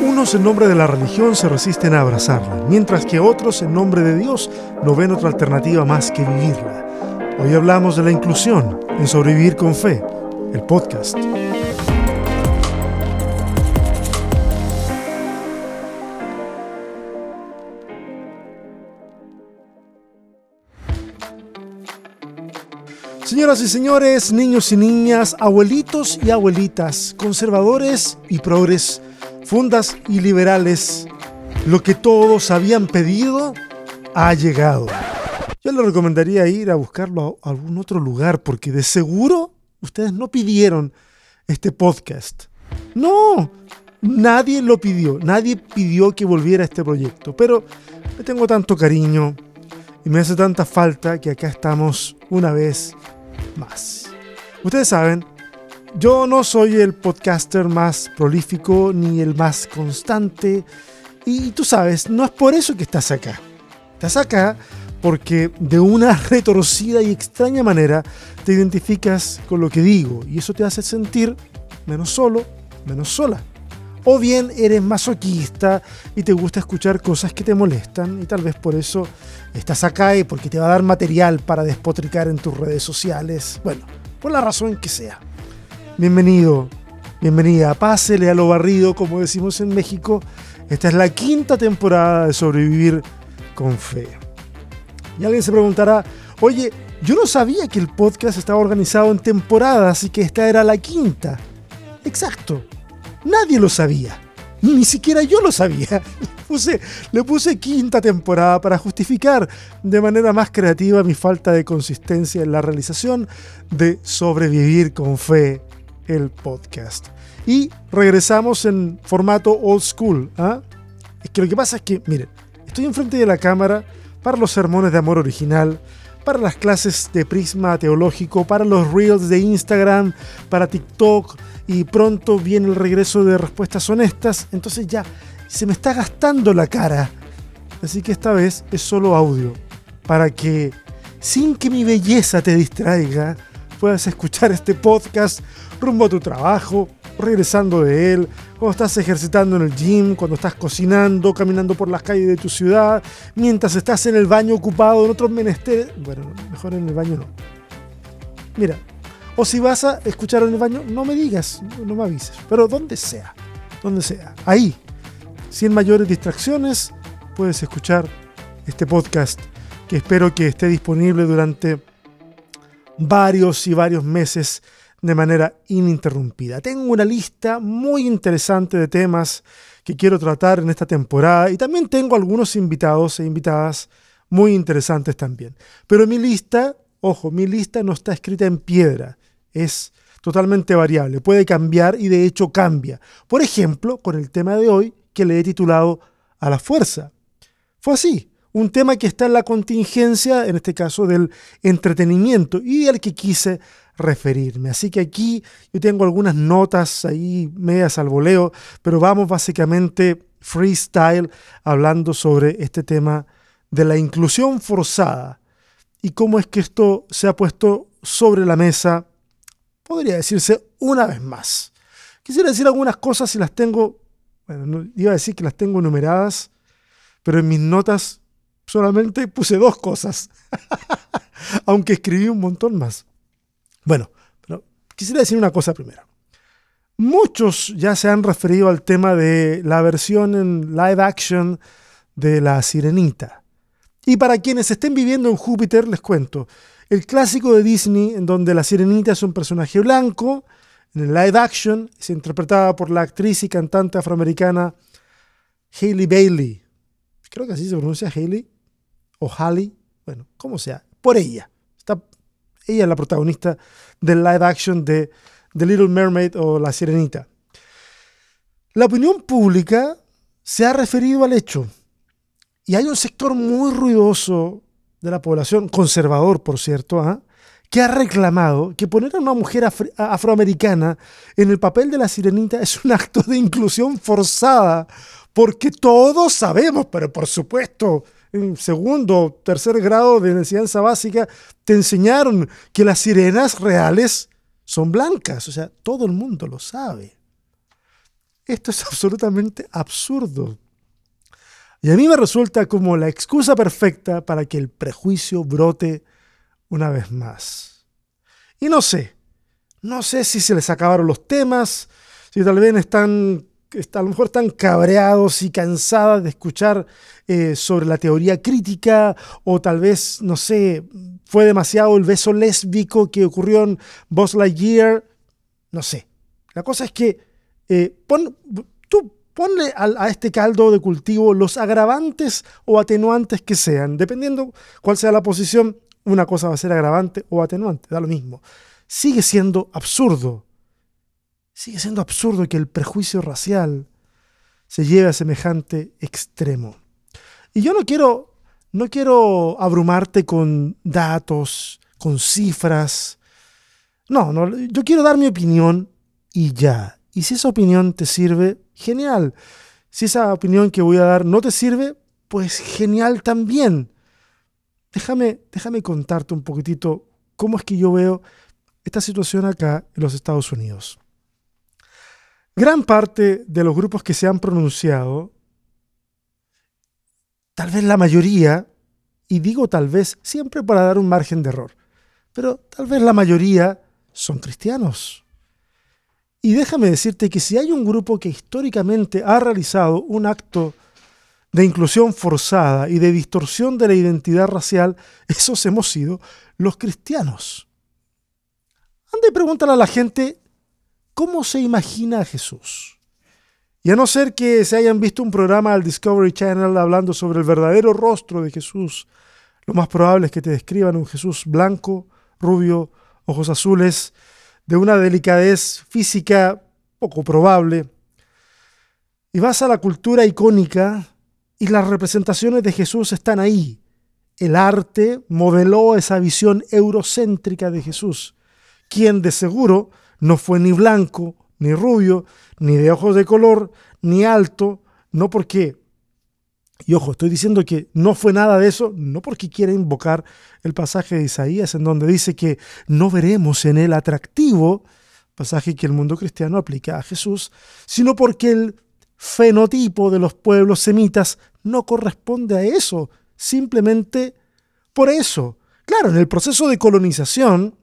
Unos en nombre de la religión se resisten a abrazarla, mientras que otros en nombre de Dios no ven otra alternativa más que vivirla. Hoy hablamos de la inclusión en Sobrevivir con Fe, el podcast. Señoras y señores, niños y niñas, abuelitos y abuelitas, conservadores y progres, fundas y liberales, lo que todos habían pedido ha llegado. Yo les recomendaría ir a buscarlo a algún otro lugar porque de seguro ustedes no pidieron este podcast. No, nadie lo pidió, nadie pidió que volviera este proyecto, pero le tengo tanto cariño y me hace tanta falta que acá estamos una vez más. Ustedes saben, yo no soy el podcaster más prolífico ni el más constante. Y tú sabes, no es por eso que estás acá. Estás acá porque de una retorcida y extraña manera te identificas con lo que digo y eso te hace sentir menos solo, menos sola. O bien eres masoquista y te gusta escuchar cosas que te molestan y tal vez por eso estás acá y porque te va a dar material para despotricar en tus redes sociales. Bueno, por la razón que sea. Bienvenido, bienvenida, pásele a lo barrido como decimos en México. Esta es la quinta temporada de Sobrevivir con Fe. Y alguien se preguntará, oye, yo no sabía que el podcast estaba organizado en temporadas y que esta era la quinta. Exacto, Nadie lo sabía. Ni siquiera yo lo sabía. Le puse, le puse quinta temporada para justificar de manera más creativa mi falta de consistencia en la realización de Sobrevivir con Fe, el podcast. Y regresamos en formato old school. ¿ah? Es que lo que pasa es que, miren, estoy enfrente de la cámara para los sermones de amor original, para las clases de prisma teológico, para los reels de Instagram, para TikTok, y pronto viene el regreso de respuestas honestas, entonces ya se me está gastando la cara. Así que esta vez es solo audio, para que sin que mi belleza te distraiga, puedas escuchar este podcast rumbo a tu trabajo, regresando de él, cuando estás ejercitando en el gym, cuando estás cocinando, caminando por las calles de tu ciudad, mientras estás en el baño ocupado en otros menesteres. Bueno, mejor en el baño no. Mira, o si vas a escuchar en el baño, no me digas, no me avises. Pero donde sea, donde sea. Ahí, sin mayores distracciones, puedes escuchar este podcast que espero que esté disponible durante varios y varios meses de manera ininterrumpida. Tengo una lista muy interesante de temas que quiero tratar en esta temporada y también tengo algunos invitados e invitadas muy interesantes también. Pero mi lista, ojo, mi lista no está escrita en piedra es totalmente variable, puede cambiar y de hecho cambia. Por ejemplo, con el tema de hoy que le he titulado A la fuerza. Fue así, un tema que está en la contingencia, en este caso del entretenimiento, y al que quise referirme. Así que aquí yo tengo algunas notas ahí medias al voleo, pero vamos básicamente freestyle hablando sobre este tema de la inclusión forzada y cómo es que esto se ha puesto sobre la mesa podría decirse una vez más. Quisiera decir algunas cosas y las tengo, bueno, iba a decir que las tengo numeradas, pero en mis notas solamente puse dos cosas, aunque escribí un montón más. Bueno, pero quisiera decir una cosa primero. Muchos ya se han referido al tema de la versión en live action de La Sirenita. Y para quienes estén viviendo en Júpiter, les cuento, el clásico de Disney, en donde la sirenita es un personaje blanco, en el live action es interpretada por la actriz y cantante afroamericana Hailey Bailey. Creo que así se pronuncia Hailey o Halle, bueno, como sea, por ella. Está, ella es la protagonista del live action de The Little Mermaid o La Sirenita. La opinión pública se ha referido al hecho y hay un sector muy ruidoso de la población, conservador por cierto, ¿ah? que ha reclamado que poner a una mujer afroamericana en el papel de la sirenita es un acto de inclusión forzada, porque todos sabemos, pero por supuesto, en segundo o tercer grado de enseñanza básica, te enseñaron que las sirenas reales son blancas, o sea, todo el mundo lo sabe. esto es absolutamente absurdo. Y a mí me resulta como la excusa perfecta para que el prejuicio brote una vez más. Y no sé, no sé si se les acabaron los temas, si tal vez están, a lo mejor están cabreados y cansadas de escuchar eh, sobre la teoría crítica, o tal vez, no sé, fue demasiado el beso lésbico que ocurrió en Buzz Lightyear, no sé. La cosa es que eh, tú ponle a, este caldo de cultivo los agravantes o atenuantes que sean, dependiendo cuál sea la posición, una cosa va a ser agravante o atenuante, da lo mismo. Sigue siendo absurdo. Sigue siendo absurdo que el prejuicio racial se lleve a semejante extremo. Y yo no quiero, no quiero abrumarte con datos, con cifras. No, no, yo quiero dar mi opinión y ya. Y si esa opinión te sirve, genial. Si esa opinión que voy a dar no te sirve, pues genial también. Déjame, déjame contarte un poquitito cómo es que yo veo esta situación acá en los Estados Unidos. Gran parte de los grupos que se han pronunciado, tal vez la mayoría, y digo tal vez siempre para dar un margen de error, pero tal vez la mayoría son cristianos. Y déjame decirte que si hay un grupo que históricamente ha realizado un acto de inclusión forzada y de distorsión de la identidad racial, esos hemos sido los cristianos. Anda y pregúntale a la gente cómo se imagina a Jesús. Y a no ser que se hayan visto un programa al Discovery Channel hablando sobre el verdadero rostro de Jesús, lo más probable es que te describan un Jesús blanco, rubio, ojos azules, de una delicadez física poco probable, y vas a la cultura icónica y las representaciones de Jesús están ahí. El arte modeló esa visión eurocéntrica de Jesús, quien de seguro no fue ni blanco, ni rubio, ni de ojos de color, ni alto, no porque y ojo, estoy diciendo que no fue nada de eso, no porque quiera invocar el pasaje de Isaías en donde dice que no veremos en él atractivo, pasaje que el mundo cristiano aplica a Jesús, sino porque el fenotipo de los pueblos semitas no corresponde a eso, simplemente por eso. Claro, en el proceso de colonización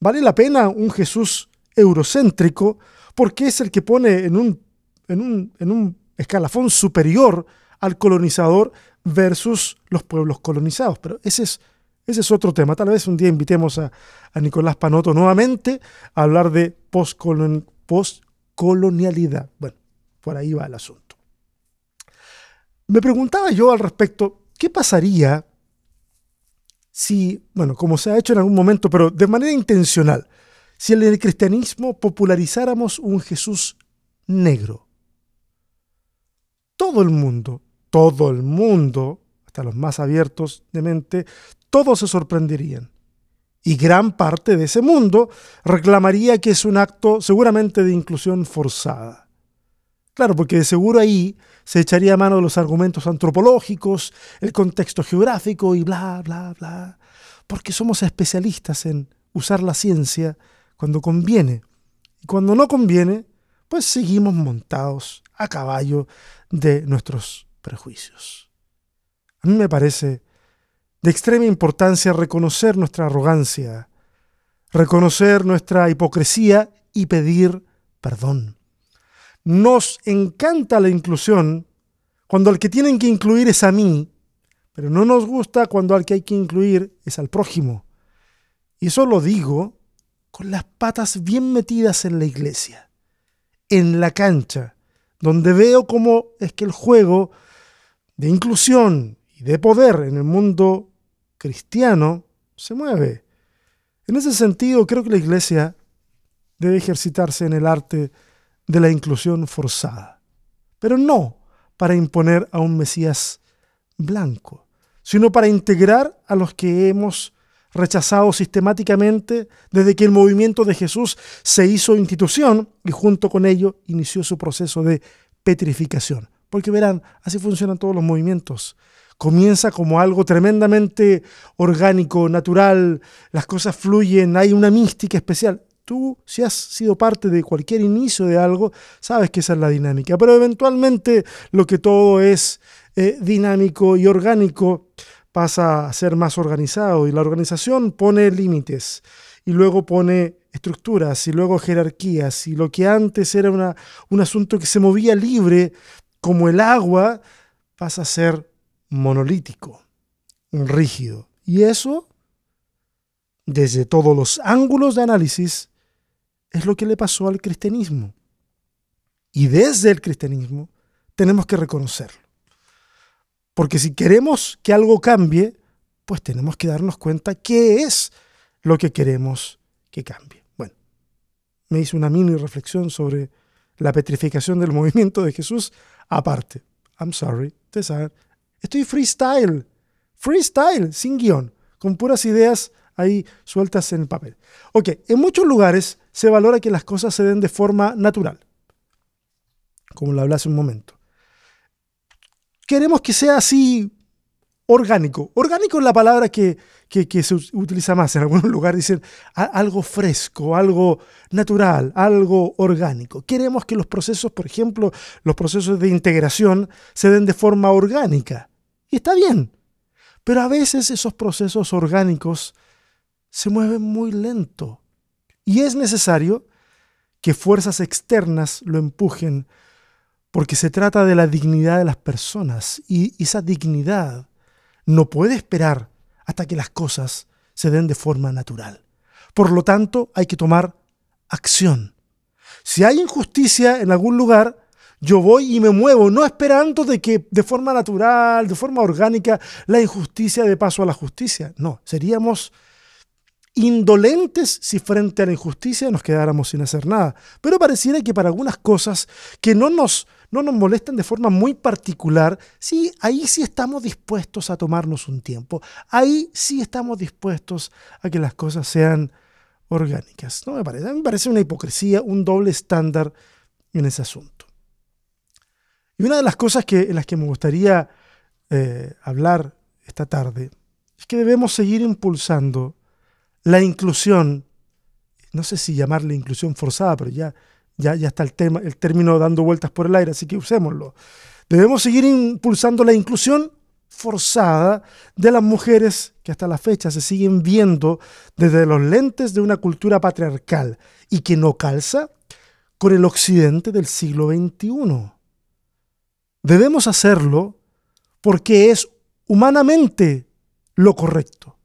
vale la pena un Jesús eurocéntrico porque es el que pone en un, en un, en un escalafón superior al colonizador versus los pueblos colonizados. Pero ese es, ese es otro tema. Tal vez un día invitemos a, Nicolás Panoto nuevamente a hablar de postcolonialidad. Bueno, por ahí va el asunto. Me preguntaba yo al respecto, ¿qué pasaría si, bueno, como se ha hecho en algún momento, pero de manera intencional, si en el cristianismo popularizáramos un Jesús negro? Todo el mundo, todo el mundo, hasta los más abiertos de mente, todos se sorprenderían. Y gran parte de ese mundo reclamaría que es un acto seguramente de inclusión forzada. Claro, porque de seguro ahí se echaría mano de los argumentos antropológicos, el contexto geográfico y bla, bla, bla. Porque somos especialistas en usar la ciencia cuando conviene. Y cuando no conviene, pues seguimos montados a caballo de nuestros prejuicios. A mí me parece de extrema importancia reconocer nuestra arrogancia, reconocer nuestra hipocresía y pedir perdón. Nos encanta la inclusión cuando al que tienen que incluir es a mí, pero no nos gusta cuando al que hay que incluir es al prójimo. Y eso lo digo con las patas bien metidas en la iglesia, en la cancha, donde veo cómo es que el juego de inclusión y de poder en el mundo cristiano se mueve. En ese sentido, creo que la Iglesia debe ejercitarse en el arte de la inclusión forzada, pero no para imponer a un Mesías blanco, sino para integrar a los que hemos rechazado sistemáticamente desde que el movimiento de Jesús se hizo institución y junto con ello inició su proceso de petrificación. Porque verán, así funcionan todos los movimientos. Comienza como algo tremendamente orgánico, natural, las cosas fluyen, hay una mística especial. Tú, si has sido parte de cualquier inicio de algo, sabes que esa es la dinámica. Pero eventualmente lo que todo es eh, dinámico y orgánico pasa a ser más organizado y la organización pone límites y luego pone estructuras y luego jerarquías y lo que antes era una, un asunto que se movía libre como el agua pasa a ser monolítico, rígido. Y eso, desde todos los ángulos de análisis, es lo que le pasó al cristianismo. Y desde el cristianismo tenemos que reconocerlo. Porque si queremos que algo cambie, pues tenemos que darnos cuenta qué es lo que queremos que cambie. Bueno, me hice una mini reflexión sobre la petrificación del movimiento de Jesús aparte. I'm sorry, ustedes saben. Estoy freestyle, freestyle, sin guion, con puras ideas ahí sueltas en el papel. Ok, en muchos lugares se valora que las cosas se den de forma natural, como lo hablé hace un momento. Queremos que sea así orgánico. Orgánico es la palabra que, que, se utiliza más. En algunos lugares dicen algo fresco, algo natural, algo orgánico. Queremos que los procesos, por ejemplo, los procesos de integración se den de forma orgánica. Y está bien. Pero a veces esos procesos orgánicos se mueven muy lento. Y es necesario que fuerzas externas lo empujen, porque se trata de la dignidad de las personas. Y esa dignidad no puede esperar hasta que las cosas se den de forma natural. Por lo tanto, hay que tomar acción. Si hay injusticia en algún lugar, yo voy y me muevo, no esperando de que de forma natural, de forma orgánica, la injusticia dé paso a la justicia. No, seríamos indolentes si frente a la injusticia nos quedáramos sin hacer nada. Pero pareciera que para algunas cosas que no nos no nos molestan de forma muy particular, sí, ahí sí estamos dispuestos a tomarnos un tiempo. Ahí sí estamos dispuestos a que las cosas sean orgánicas. No me parece, me parece una hipocresía, un doble estándar en ese asunto. Y una de las cosas que, en las que me gustaría eh, hablar esta tarde es que debemos seguir impulsando la inclusión, no sé si llamarle inclusión forzada, pero ya ya, está el, tema, el término dando vueltas por el aire, así que usémoslo. Debemos seguir impulsando la inclusión forzada de las mujeres que hasta la fecha se siguen viendo desde los lentes de una cultura patriarcal y que no calza con el occidente del siglo XXI. Debemos hacerlo porque es humanamente lo correcto.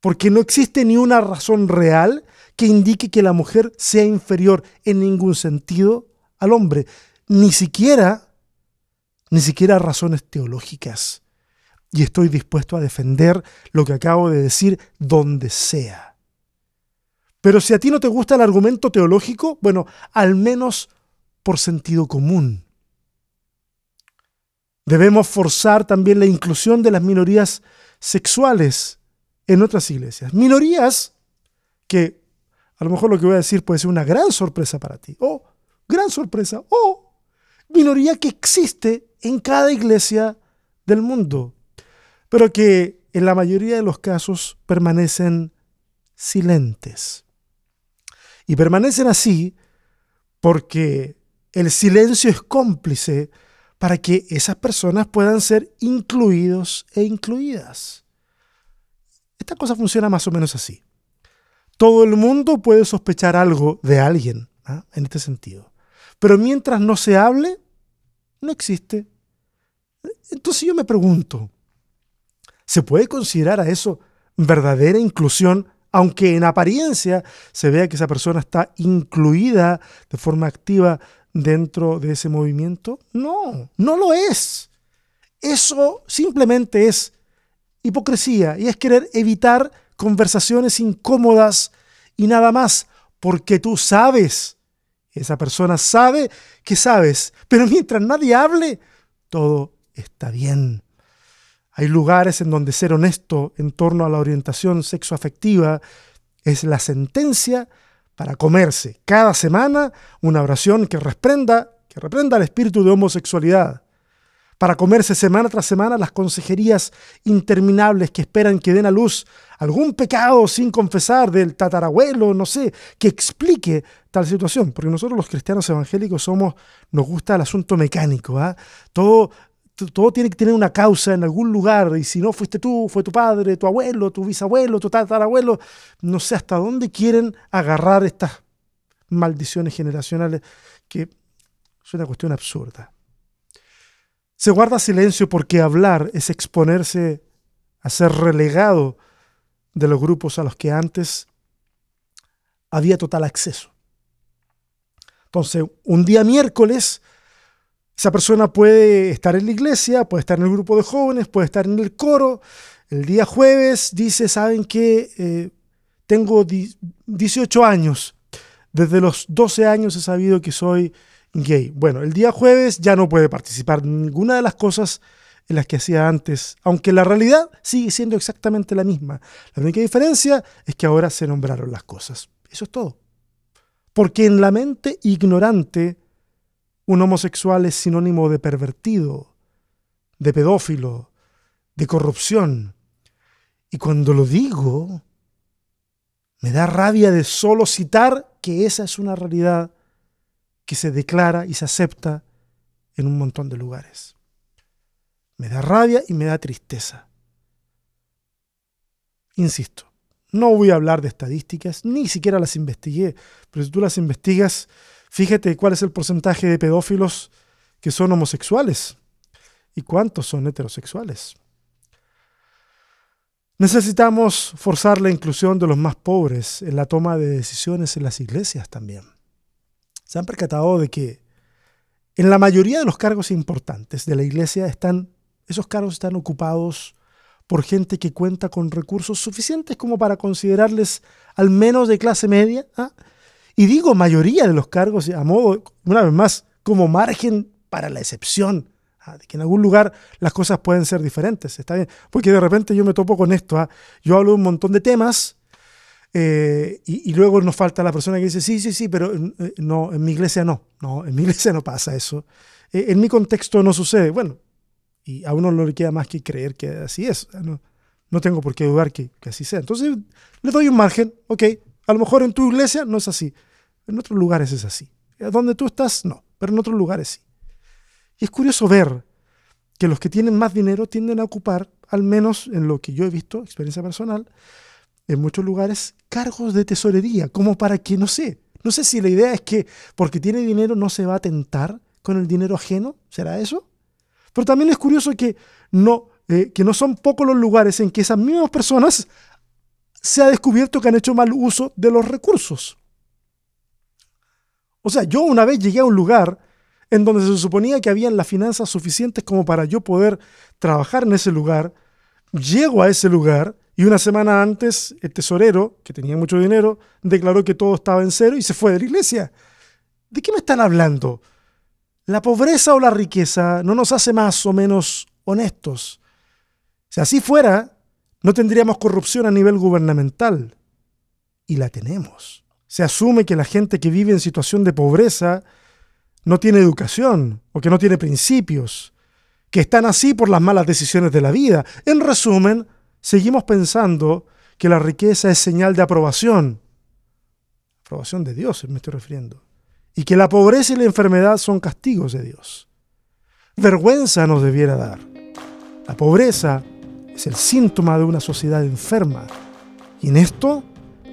Porque no existe ni una razón real que indique que la mujer sea inferior en ningún sentido al hombre, ni siquiera, ni siquiera razones teológicas. Y estoy dispuesto a defender lo que acabo de decir donde sea. Pero si a ti no te gusta el argumento teológico, bueno, al menos por sentido común. Debemos forzar también la inclusión de las minorías sexuales en otras iglesias. Minorías que a lo mejor lo que voy a decir puede ser una gran sorpresa para ti. Oh, gran sorpresa. Oh, minoría que existe en cada iglesia del mundo, pero que en la mayoría de los casos permanecen silentes. Y permanecen así porque el silencio es cómplice para que esas personas puedan ser incluidos e incluidas. Esta cosa funciona más o menos así. Todo el mundo puede sospechar algo de alguien ¿ah? en este sentido. Pero mientras no se hable, no existe. Entonces yo me pregunto, ¿se puede considerar a eso verdadera inclusión, aunque en apariencia se vea que esa persona está incluida de forma activa dentro de ese movimiento? No, no lo es. Eso simplemente es hipocresía y es querer evitar conversaciones incómodas y nada más, porque tú sabes, esa persona sabe que sabes, pero mientras nadie hable, todo está bien. Hay lugares en donde ser honesto en torno a la orientación sexoafectiva es la sentencia para comerse cada semana una oración que reprenda, que reprenda el espíritu de homosexualidad. Para comerse semana tras semana las consejerías interminables que esperan que den a luz algún pecado sin confesar del tatarabuelo, no sé, que explique tal situación. Porque nosotros los cristianos evangélicos somos, nos gusta el asunto mecánico. ¿ah? Todo, todo tiene que tener una causa en algún lugar. Y si no fuiste tú, fue tu padre, tu abuelo, tu bisabuelo, tu tatarabuelo. No sé hasta dónde quieren agarrar estas maldiciones generacionales que es una cuestión absurda. Se guarda silencio porque hablar es exponerse a ser relegado de los grupos a los que antes había total acceso. Entonces, un día miércoles, esa persona puede estar en la iglesia, puede estar en el grupo de jóvenes, puede estar en el coro. El día jueves dice, ¿saben qué? Eh, tengo 18 años. Desde los 12 años he sabido que soy gay. Bueno, el día jueves ya no puede participar ninguna de las cosas en las que hacía antes, aunque la realidad sigue siendo exactamente la misma. La única diferencia es que ahora se nombraron las cosas. Eso es todo. Porque en la mente ignorante, un homosexual es sinónimo de pervertido, de pedófilo, de corrupción. Y cuando lo digo, me da rabia de solo citar que esa es una realidad que se declara y se acepta en un montón de lugares. Me da rabia y me da tristeza. Insisto, no voy a hablar de estadísticas, ni siquiera las investigué, pero si tú las investigas, fíjate cuál es el porcentaje de pedófilos que son homosexuales y cuántos son heterosexuales. Necesitamos forzar la inclusión de los más pobres en la toma de decisiones en las iglesias también se han percatado de que en la mayoría de los cargos importantes de la iglesia están, esos cargos están ocupados por gente que cuenta con recursos suficientes como para considerarles al menos de clase media. ¿ah? Y digo mayoría de los cargos a modo, una vez más, como margen para la excepción, ¿ah? de que en algún lugar las cosas pueden ser diferentes. Está bien, porque de repente yo me topo con esto. ¿ah? Yo hablo de un montón de temas eh, y, luego nos falta la persona que dice, sí, sí, sí, pero eh, no, en mi iglesia no, no, en mi iglesia no pasa eso. Eh, en mi contexto no sucede. Bueno, y a uno no le queda más que creer que así es. No, no tengo por qué dudar que, que, así sea. Entonces, le doy un margen, ok, a lo mejor en tu iglesia no es así, en otros lugares es así. Donde tú estás, no, pero en otros lugares sí. Y es curioso ver que los que tienen más dinero tienden a ocupar, al menos en lo que yo he visto, experiencia personal, en muchos lugares cargos de tesorería, como para que, no sé, no sé si la idea es que porque tiene dinero no se va a tentar con el dinero ajeno, ¿será eso? Pero también es curioso que no, eh, que no son pocos los lugares en que esas mismas personas se ha descubierto que han hecho mal uso de los recursos. O sea, yo una vez llegué a un lugar en donde se suponía que habían las finanzas suficientes como para yo poder trabajar en ese lugar, llego a ese lugar y una semana antes, el tesorero, que tenía mucho dinero, declaró que todo estaba en cero y se fue de la iglesia. ¿De qué me están hablando? ¿La pobreza o la riqueza no nos hace más o menos honestos? Si así fuera, no tendríamos corrupción a nivel gubernamental. Y la tenemos. Se asume que la gente que vive en situación de pobreza no tiene educación o que no tiene principios, que están así por las malas decisiones de la vida. En resumen, seguimos pensando que la riqueza es señal de aprobación. Aprobación de Dios, me estoy refiriendo. Y que la pobreza y la enfermedad son castigos de Dios. Vergüenza nos debiera dar. La pobreza es el síntoma de una sociedad enferma. Y en esto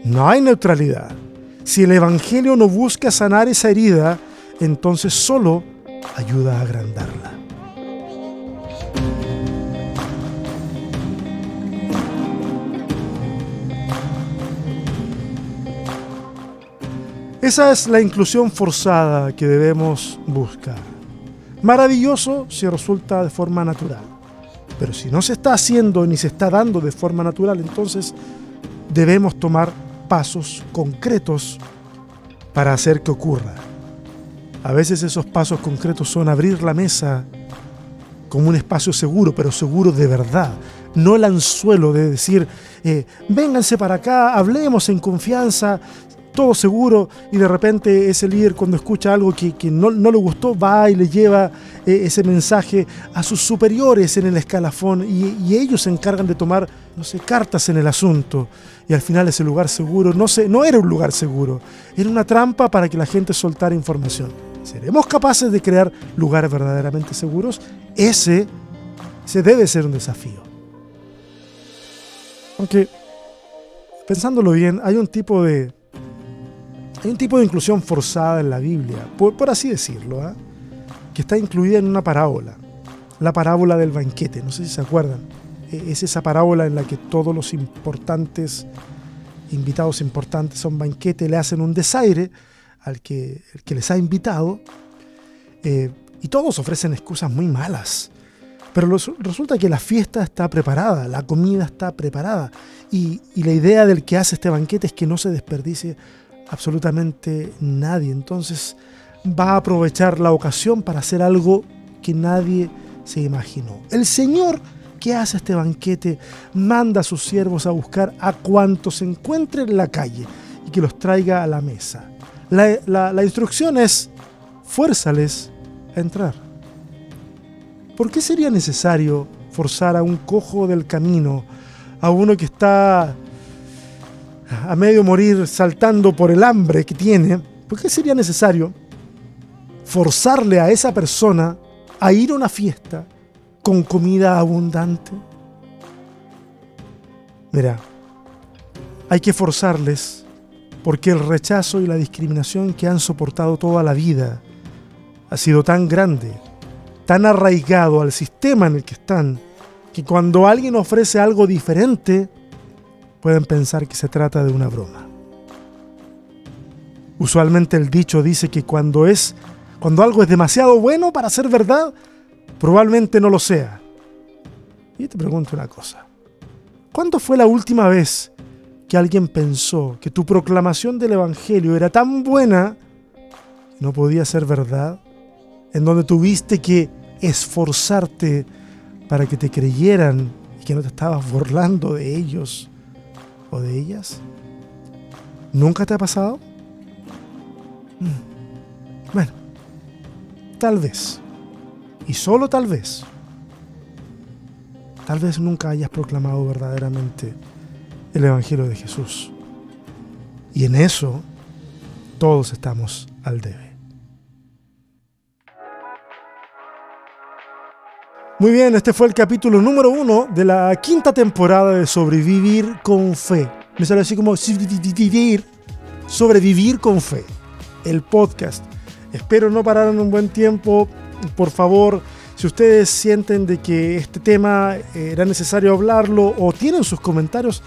no hay neutralidad. Si el Evangelio no busca sanar esa herida, entonces solo ayuda a agrandarla. Esa es la inclusión forzada que debemos buscar. Maravilloso si resulta de forma natural. Pero si no se está haciendo ni se está dando de forma natural, entonces debemos tomar pasos concretos para hacer que ocurra. A veces esos pasos concretos son abrir la mesa como un espacio seguro, pero seguro de verdad. No el anzuelo de decir, eh, vénganse para acá, hablemos en confianza, todo seguro y de repente ese líder cuando escucha algo que, no, le gustó va y le lleva eh, ese mensaje a sus superiores en el escalafón y, ellos se encargan de tomar, no sé, cartas en el asunto y al final ese lugar seguro no, se, no era un lugar seguro, era una trampa para que la gente soltara información. ¿Seremos capaces de crear lugares verdaderamente seguros? Ese, ese debe ser un desafío. Aunque, pensándolo bien, hay un tipo de, hay un tipo de inclusión forzada en la Biblia, por, así decirlo, ¿ah? que está incluida en una parábola, la parábola del banquete, no sé si se acuerdan. E, es esa parábola en la que todos los importantes, invitados importantes a un banquete, le hacen un desaire al que les ha invitado, eh, y todos ofrecen excusas muy malas. Pero resulta que la fiesta está preparada, la comida está preparada, y, y la idea del que hace este banquete es que no se desperdicie absolutamente nadie. Entonces va a aprovechar la ocasión para hacer algo que nadie se imaginó. El Señor que hace este banquete manda a sus siervos a buscar a cuantos se encuentren en la calle y que los traiga a la mesa. La, la instrucción es, fuérzales a entrar. ¿Por qué sería necesario forzar a un cojo del camino, a uno que está a medio morir saltando por el hambre que tiene, ¿por qué sería necesario forzarle a esa persona a ir a una fiesta con comida abundante? Mira, hay que forzarles porque el rechazo y la discriminación que han soportado toda la vida ha sido tan grande, tan arraigado al sistema en el que están, que cuando alguien ofrece algo diferente, pueden pensar que se trata de una broma. Usualmente el dicho dice que cuando es cuando algo es demasiado bueno para ser verdad, probablemente no lo sea. Y te pregunto una cosa. ¿Cuándo fue la última vez que alguien pensó que tu proclamación del Evangelio era tan buena que no podía ser verdad? En donde tuviste que esforzarte para que te creyeran y que no te estabas burlando de ellos o de ellas? ¿Nunca te ha pasado? Mm. Bueno, tal vez, y solo tal vez, tal vez nunca hayas proclamado verdaderamente el Evangelio de Jesús. Y en eso todos estamos al debe. Muy bien, este fue el capítulo número uno de la quinta temporada de Sobrevivir con Fe. Me sale así como sobrevivir, con fe. El podcast. Espero no parar en un buen tiempo. Por favor, si ustedes sienten de que este tema era necesario hablarlo o tienen sus comentarios,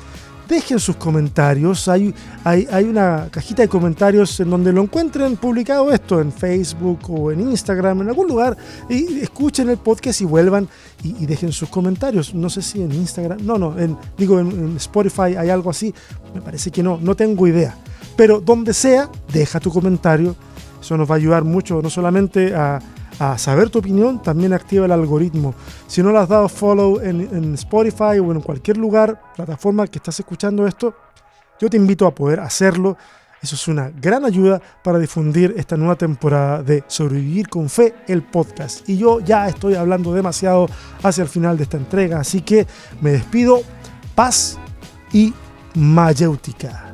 dejen sus comentarios. Hay, hay, hay, una cajita de comentarios en donde lo encuentren publicado esto en Facebook o en Instagram, en algún lugar, y escuchen el podcast y vuelvan y, dejen sus comentarios. No sé si en Instagram, no, no, en, digo en, Spotify hay algo así, me parece que no, no tengo idea. Pero donde sea, deja tu comentario. Eso nos va a ayudar mucho, no solamente a a saber tu opinión, también activa el algoritmo. Si no le has dado follow en, Spotify o en cualquier lugar, plataforma que estás escuchando esto, yo te invito a poder hacerlo. Eso es una gran ayuda para difundir esta nueva temporada de Sobrevivir con Fe, el podcast. Y yo ya estoy hablando demasiado hacia el final de esta entrega, así que me despido. Paz y mayéutica.